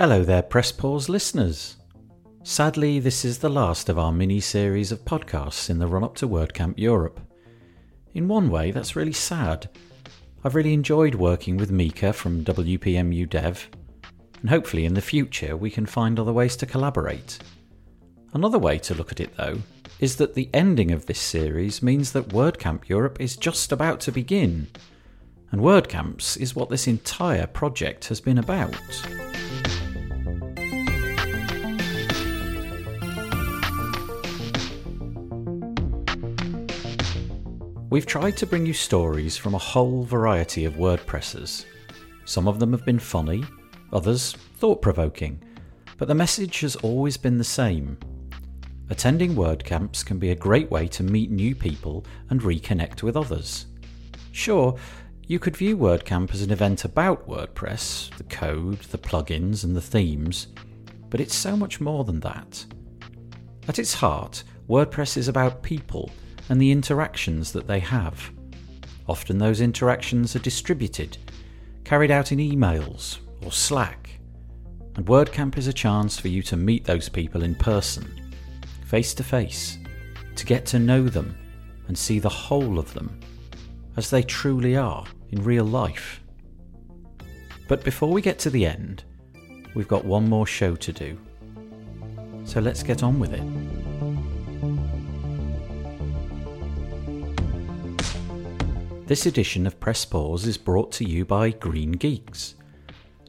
Hello there, Press Pause listeners. Sadly, this is the last of our mini series of podcasts in the run up to WordCamp Europe. In one way, that's really sad. I've really enjoyed working with Micah from WPMU Dev, and hopefully in the future we can find other ways to collaborate. Another way to look at it, though, is that the ending of this series means that WordCamp Europe is just about to begin. And WordCamps is what this entire project has been about. We've tried to bring you stories from a whole variety of WordPressers. Some of them have been funny, others thought provoking, but the message has always been the same. Attending WordCamps can be a great way to meet new people and reconnect with others. Sure, you could view WordCamp as an event about WordPress, the code, the plugins, and the themes, but it's so much more than that. At its heart, WordPress is about people and the interactions that they have. Often those interactions are distributed, carried out in emails or Slack. And WordCamp is a chance for you to meet those people in person, face to face, to get to know them and see the whole of them as they truly are in real life. But before we get to the end, we've got one more show to do. So let's get on with it. This edition of Press Pause is brought to you by GreenGeeks.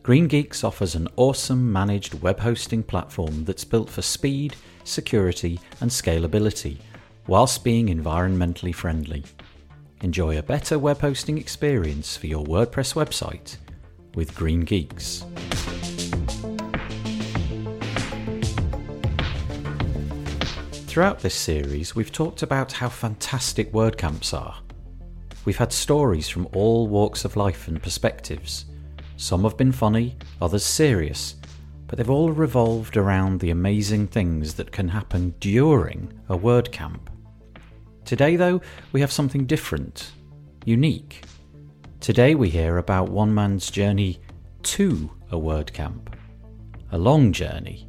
Green Geeks offers an awesome managed web hosting platform that's built for speed, security, and scalability, whilst being environmentally friendly. Enjoy a better web hosting experience for your WordPress website with GreenGeeks. Throughout this series, we've talked about how fantastic WordCamps are We've had stories from all walks of life and perspectives. Some have been funny, others serious, but they've all revolved around the amazing things that can happen during a WordCamp. Today, though, we have something different, unique. Today, we hear about one man's journey to a WordCamp. A long journey.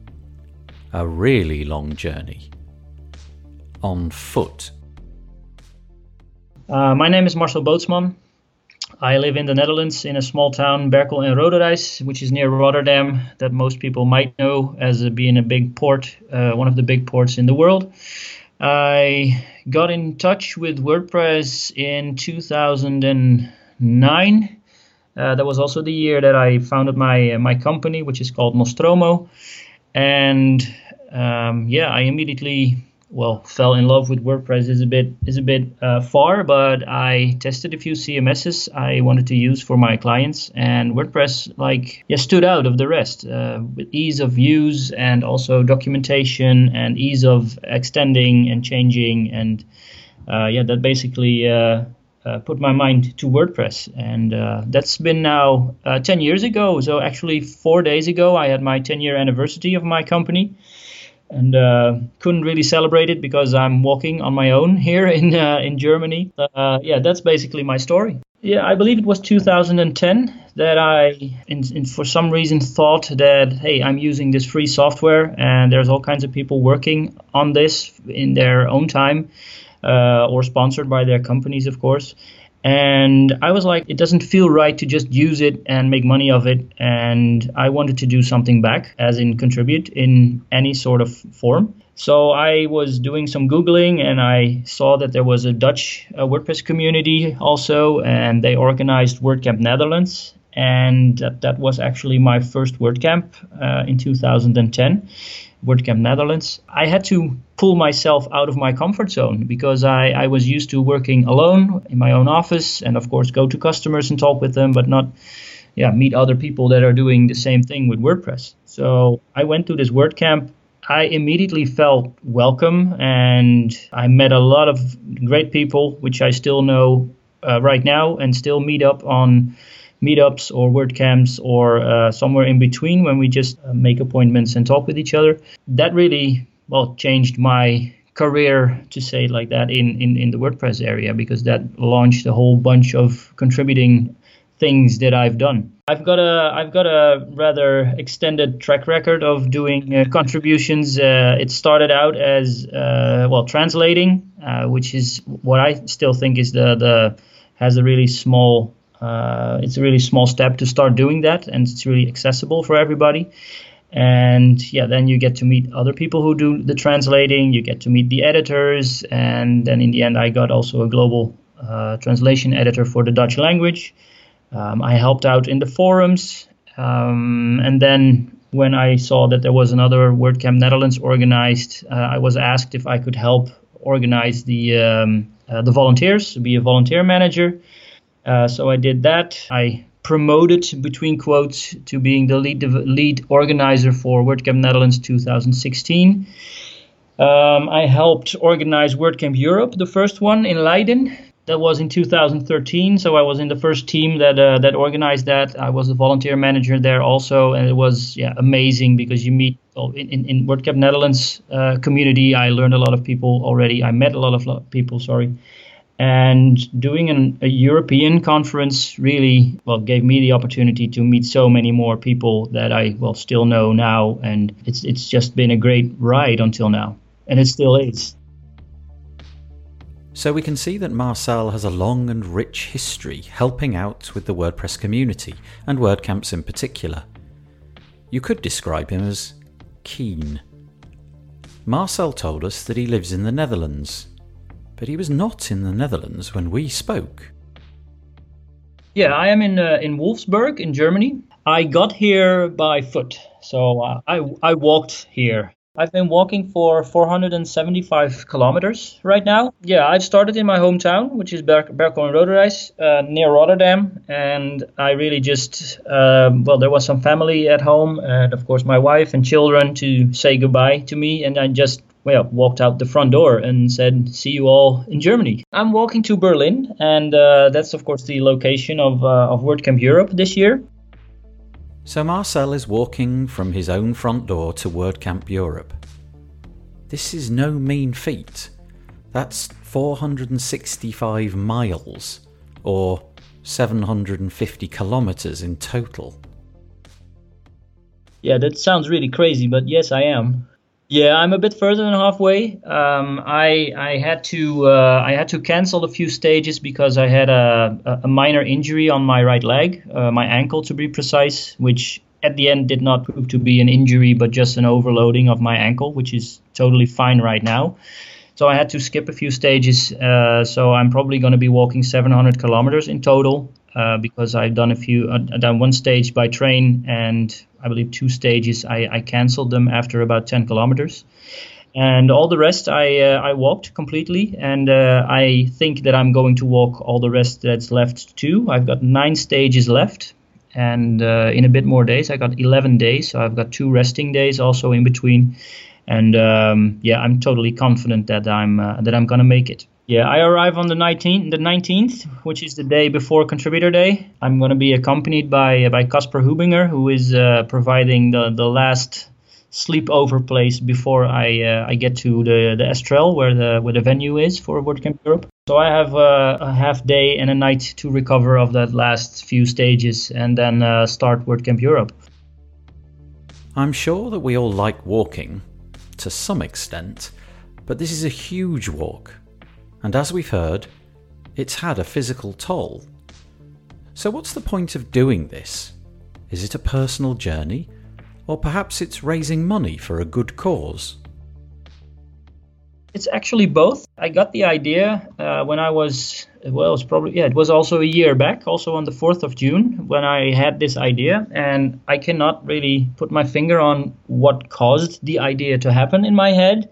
A really long journey. On foot. Uh, my name is Marcel Bootsman. I live in the Netherlands in a small town, Berkel en Rodenrijs, which is near Rotterdam, that most people might know as being a big port, uh, one of the big ports in the world. I got in touch with WordPress in 2009. Uh, that was also the year that I founded my uh, my company, which is called Nostromo. And um, yeah, I immediately well fell in love with WordPress is a bit is a bit uh, far, but I tested a few CMSs I wanted to use for my clients, and WordPress like yeah stood out of the rest uh, with ease of use and also documentation and ease of extending and changing and uh, yeah that basically. Uh, uh, put my mind to WordPress, and uh, that's been now 10 years ago. So, actually, four days ago, I had my 10 year anniversary of my company and uh, couldn't really celebrate it because I'm walking on my own here in uh, in Germany. Uh, yeah, that's basically my story. Yeah, I believe it was 2010 that I, in, in, for some reason, thought that hey, I'm using this free software, and there's all kinds of people working on this in their own time, uh, or sponsored by their companies, of course. And I was like, it doesn't feel right to just use it and make money of it. And I wanted to do something back, as in contribute in any sort of form. So I was doing some Googling and I saw that there was a Dutch uh, WordPress community also, and they organized WordCamp Netherlands. And that, that was actually my first WordCamp uh, in 2010. WordCamp Netherlands. I had to pull myself out of my comfort zone because I, I was used to working alone in my own office and, of course, go to customers and talk with them, but not yeah, meet other people that are doing the same thing with WordPress. So I went to this WordCamp. I immediately felt welcome and I met a lot of great people, which I still know uh, right now and still meet up on meetups or WordCamps or uh, somewhere in between when we just uh, make appointments and talk with each other. That really, well, changed my career to say like that in, in, in the WordPress area because that launched a whole bunch of contributing things that I've done. I've got a I've got a rather extended track record of doing uh, contributions. Uh, it started out as uh, well translating, uh, which is what I still think is the the has a really small uh, it's a really small step to start doing that, and it's really accessible for everybody. And yeah, then you get to meet other people who do the translating. You get to meet the editors, and then in the end, I got also a global uh, translation editor for the Dutch language. Um, I helped out in the forums, um, and then when I saw that there was another WordCamp Netherlands organized, uh, I was asked if I could help organize the um, uh, the volunteers, be a volunteer manager. Uh, so I did that. I promoted between quotes to being the lead lead organizer for WordCamp Netherlands 2016. Um, I helped organize WordCamp Europe, the first one in Leiden. That was in 2013, so I was in the first team that uh, that organized that. I was a volunteer manager there also, and it was yeah amazing because you meet in in, in WordCamp Netherlands uh, community. I learned a lot of people already. I met a lot of people. Sorry, and doing an, a European conference really well gave me the opportunity to meet so many more people that I well still know now, and it's it's just been a great ride until now, and it still is. So we can see that Marcel has a long and rich history helping out with the WordPress community, and WordCamps in particular. You could describe him as keen. Marcel told us that he lives in the Netherlands, but he was not in the Netherlands when we spoke. Yeah, I am in uh, in Wolfsburg in Germany. I got here by foot, so uh, I I walked here. I've been walking for 475 kilometers right now. Yeah, I've started in my hometown, which is Ber- Berkel Rodenrijs, uh, near Rotterdam. And I really just, um, well, there was some family at home, and of course, my wife and children to say goodbye to me. And I just well, walked out the front door and said, "See you all in Germany." I'm walking to Berlin, and uh, that's of course the location of uh, of WordCamp Europe this year. So Marcel is walking from his own front door to WordCamp Europe. This is no mean feat. That's 465 miles, or 750 kilometres in total. Yeah, that sounds really crazy, but yes, I am. Yeah, I'm a bit further than halfway. Um, I I had to uh, I had to cancel a few stages because I had a, a minor injury on my right leg, uh, my ankle to be precise, which at the end did not prove to be an injury but just an overloading of my ankle, which is totally fine right now. So I had to skip a few stages. Uh, so I'm probably going to be walking 700 kilometers in total uh, because I've done a few, uh, done one stage by train and I believe two stages. I, I canceled them after about 10 kilometers. And all the rest I uh, I walked completely, and uh, I think that I'm going to walk all the rest that's left too. I've got nine stages left, and uh, in a bit more days, I got 11 days. So I've got two resting days also in between, and um, yeah, I'm totally confident that I'm uh, that I'm gonna make it. Yeah, I arrive on the 19th, the 19th, which is the day before Contributor Day. I'm going to be accompanied by by Caspar Hübinger, who is uh, providing the, the last sleepover place before I uh, I get to the the Estrel, where the where the venue is for WordCamp Europe. So I have uh, a half day and a night to recover of that last few stages, and then uh, start WordCamp Europe. I'm sure that we all like walking, to some extent, but this is a huge walk and as we've heard, it's had a physical toll. So, what's the point of doing this? Is it a personal journey? Or perhaps it's raising money for a good cause? It's actually both. I got the idea uh, when I was, well, it was probably, yeah, it was also a year back, also on the 4th of June, when I had this idea. And I cannot really put my finger on what caused the idea to happen in my head.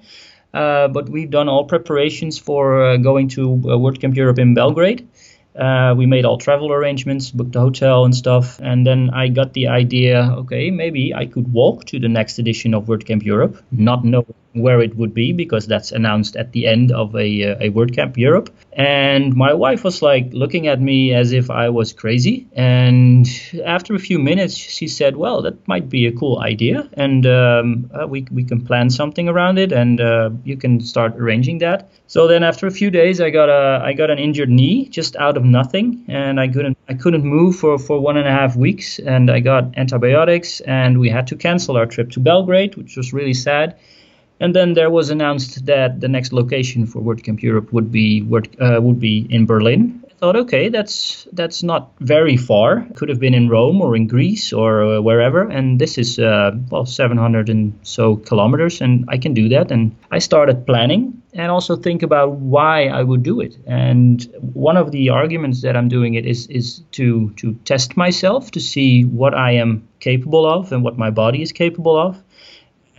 Uh, but we've done all preparations for uh, going to uh, WordCamp Europe in Belgrade. Uh, we made all travel arrangements, booked the hotel and stuff, and then I got the idea. Okay, maybe I could walk to the next edition of WordCamp Europe, not knowing where it would be because that's announced at the end of a, uh, a WordCamp Europe. And my wife was like looking at me as if I was crazy. And after a few minutes, she said, "Well, that might be a cool idea, and um, uh, we we can plan something around it, and uh, you can start arranging that." So then, after a few days, I got a I got an injured knee just out of nothing, and I couldn't I couldn't move for for one and a half weeks, and I got antibiotics, and we had to cancel our trip to Belgrade, which was really sad. And then there was announced that the next location for WordCamp Europe would be uh, would be in Berlin. I thought, okay, that's that's not very far. Could have been in Rome or in Greece or uh, wherever. And this is uh, well 700 and so kilometers, and I can do that. And I started planning and also think about why I would do it. And one of the arguments that I'm doing it is is to to test myself to see what I am capable of and what my body is capable of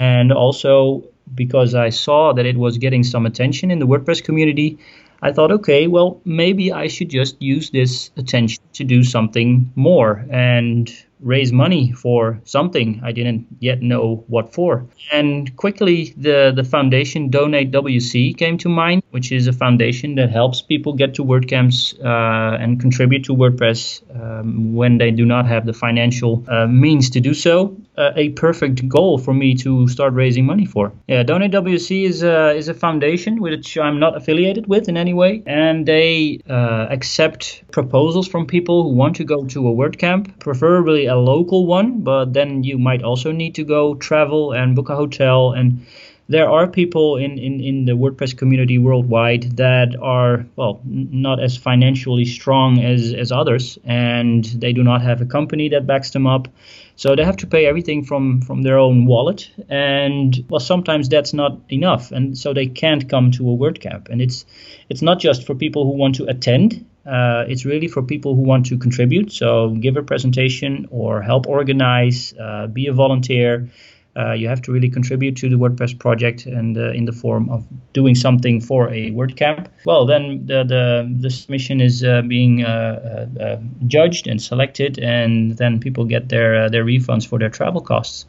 and also because I saw that it was getting some attention in the WordPress community, I thought, okay, well, maybe I should just use this attention to do something more. And raise money for something I didn't yet know what for. And quickly, the, the foundation Donate WC came to mind, which is a foundation that helps people get to WordCamps uh, and contribute to WordPress um, when they do not have the financial uh, means to do so. Uh, a perfect goal for me to start raising money for. Yeah, Donate WC is a, is a foundation which I'm not affiliated with in any way, and they uh, accept proposals from people who want to go to a WordCamp, preferably a local one, but then you might also need to go travel and book a hotel. And there are people in, in, in the WordPress community worldwide that are, well, not as financially strong as, as others, and they do not have a company that backs them up. So they have to pay everything from, from their own wallet. And well, sometimes that's not enough. And so they can't come to a WordCamp. And it's, it's not just for people who want to attend uh, it's really for people who want to contribute. So give a presentation or help organize, uh, be a volunteer. Uh, you have to really contribute to the WordPress project and uh, in the form of doing something for a WordCamp. Well, then the the, the submission is uh, being uh, judged and selected, and then people get their their refunds for their travel costs.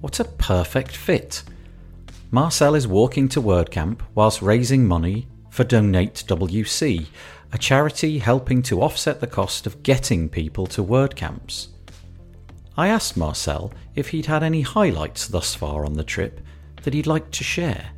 What a perfect fit! Marcel is walking to WordCamp whilst raising money for Donate WC, a charity helping to offset the cost of getting people to WordCamps. I asked Marcel if he'd had any highlights thus far on the trip that he'd like to share.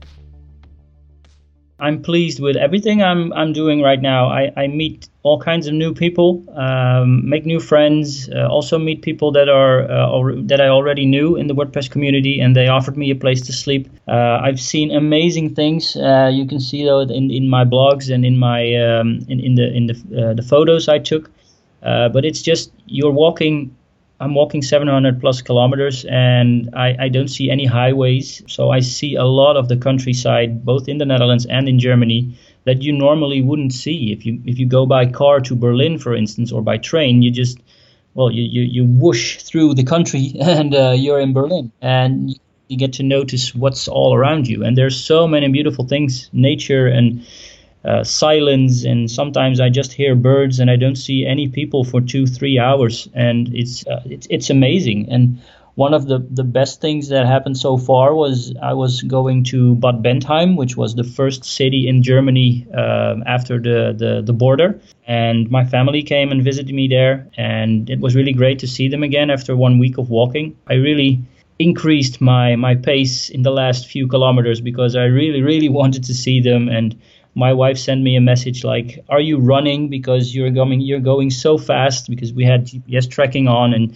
I'm pleased with everything I'm I'm doing right now. I, I meet all kinds of new people, um, make new friends, uh, also meet people that are uh, that I already knew in the WordPress community, and they offered me a place to sleep. Uh, I've seen amazing things. Uh, you can see though in, in my blogs and in my um, in, in the in the uh, the photos I took. Uh, but it's just you're walking I'm walking 700 plus kilometers and I, I, don't see any highways. So I see a lot of the countryside, both in the Netherlands and in Germany, that you normally wouldn't see. If you if you go by car to Berlin, for instance, or by train, you just well you, you, you whoosh through the country and uh, you're in Berlin and you get to notice what's all around you. And there's so many beautiful things, nature and uh, silence and sometimes I just hear birds and I don't see any people for two three hours and it's uh, it's it's amazing and one of the, the best things that happened so far was I was going to Bad Bentheim, which was the first city in Germany uh, after the, the, the border. And my family came and visited me there. And it was really great to see them again after one week of walking. I really increased my, my pace in the last few kilometers because I really, really wanted to see them. And my wife sent me a message like, "Are you running because you're going you're going so fast?" Because we had GPS tracking on, and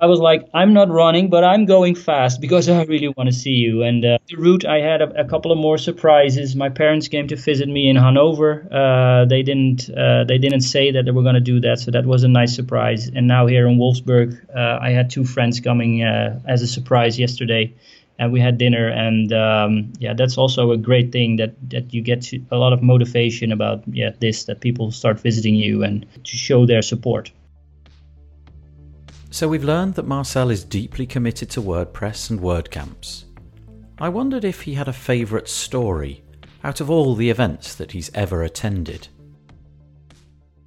I was like, "I'm not running, but I'm going fast because I really want to see you." And uh, the route, I had a, a, couple of more surprises. My parents came to visit me in Hanover. Uh, they didn't uh, they didn't say that they were going to do that, so that was a nice surprise. And now here in Wolfsburg, uh, I had two friends coming uh, as a surprise yesterday and we had dinner and um, yeah that's also a great thing that that you get a lot of motivation about yeah this that people start visiting you and to show their support. So we've learned that marcel is deeply committed to wordpress and wordcamps. I wondered if he had a favourite story out of all the events that he's ever attended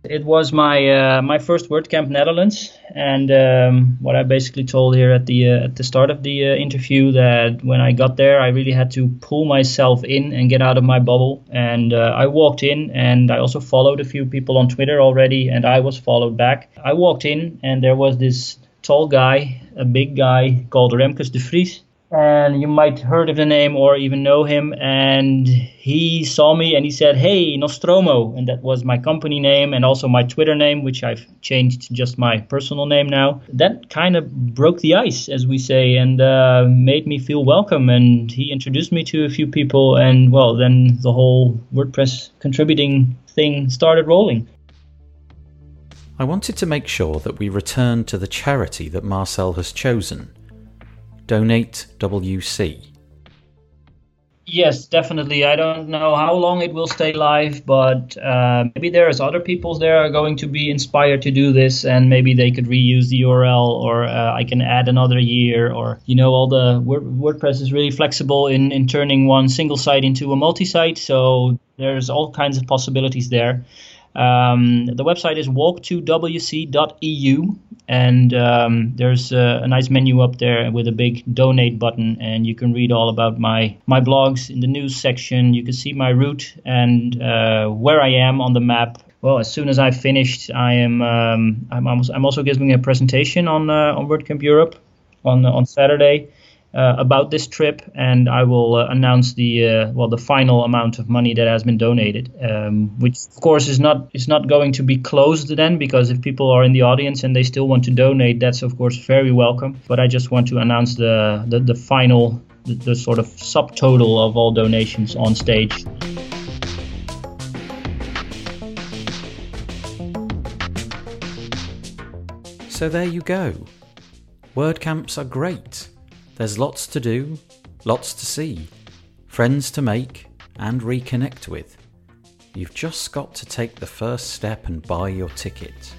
It was my uh, my first WordCamp Netherlands, and um, what I basically told here at the uh, at the start of the uh, interview that when I got there, I really had to pull myself in and get out of my bubble. And uh, I walked in, and I also followed a few people on Twitter already, and I was followed back. I walked in, and there was this tall guy, a big guy called Remkus de Vries and you might heard of the name or even know him and he saw me and he said hey nostromo and that was my company name and also my twitter name which i've changed to just my personal name now. That kind of broke the ice as we say and uh, made me feel welcome and he introduced me to a few people and well then the whole wordpress contributing thing started rolling. I wanted to make sure that we returned to the charity that Marcel has chosen Donate WC. Yes, definitely. I don't know how long it will stay live, but uh, maybe there's other people there are going to be inspired to do this, and maybe they could reuse the URL, or uh, I can add another year, or you know, all the WordPress is really flexible in in turning one single site into a multi-site, so there's all kinds of possibilities there. Um, the website is walk2wc.eu, and um, there's a, a, nice menu up there with a big donate button, and you can read all about my my blogs in the news section. You can see my route and uh, where I am on the map. Well, as soon as I've finished, I am um, I'm, almost, I'm also giving a presentation on uh, on WordCamp Europe on on Saturday uh, about this trip, and I will uh, announce the uh, well the final amount of money that has been donated, um, which of course is not is not going to be closed then because if people are in the audience and they still want to donate, that's of course very welcome. But I just want to announce the the, the final the, the sort of subtotal of all donations on stage. So there you go. WordCamps are great. There's lots to do, lots to see, friends to make, and reconnect with. You've just got to take the first step and buy your ticket.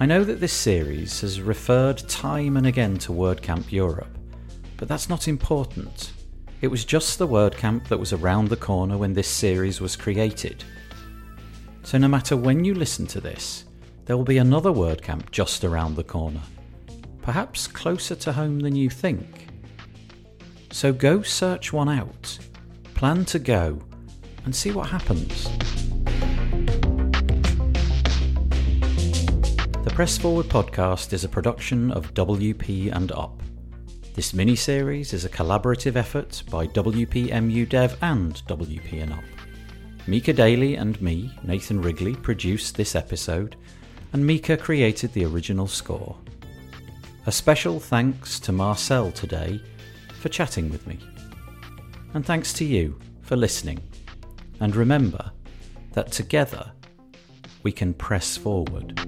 I know that this series has referred time and again to WordCamp Europe, but that's not important. It was just the WordCamp that was around the corner when this series was created. So no matter when you listen to this, there will be another WordCamp just around the corner perhaps closer to home than you think. So go search one out, plan to go, and see what happens. The Press Forward podcast is a production of WP and Up. This mini series is a collaborative effort by WPMU Dev and WP and Up. Micah Daly and me, Nathan Wrigley, produced this episode, and Micah created the original score. A special thanks to Marcel today for chatting with me. And thanks to you for listening. And remember that together we can press forward.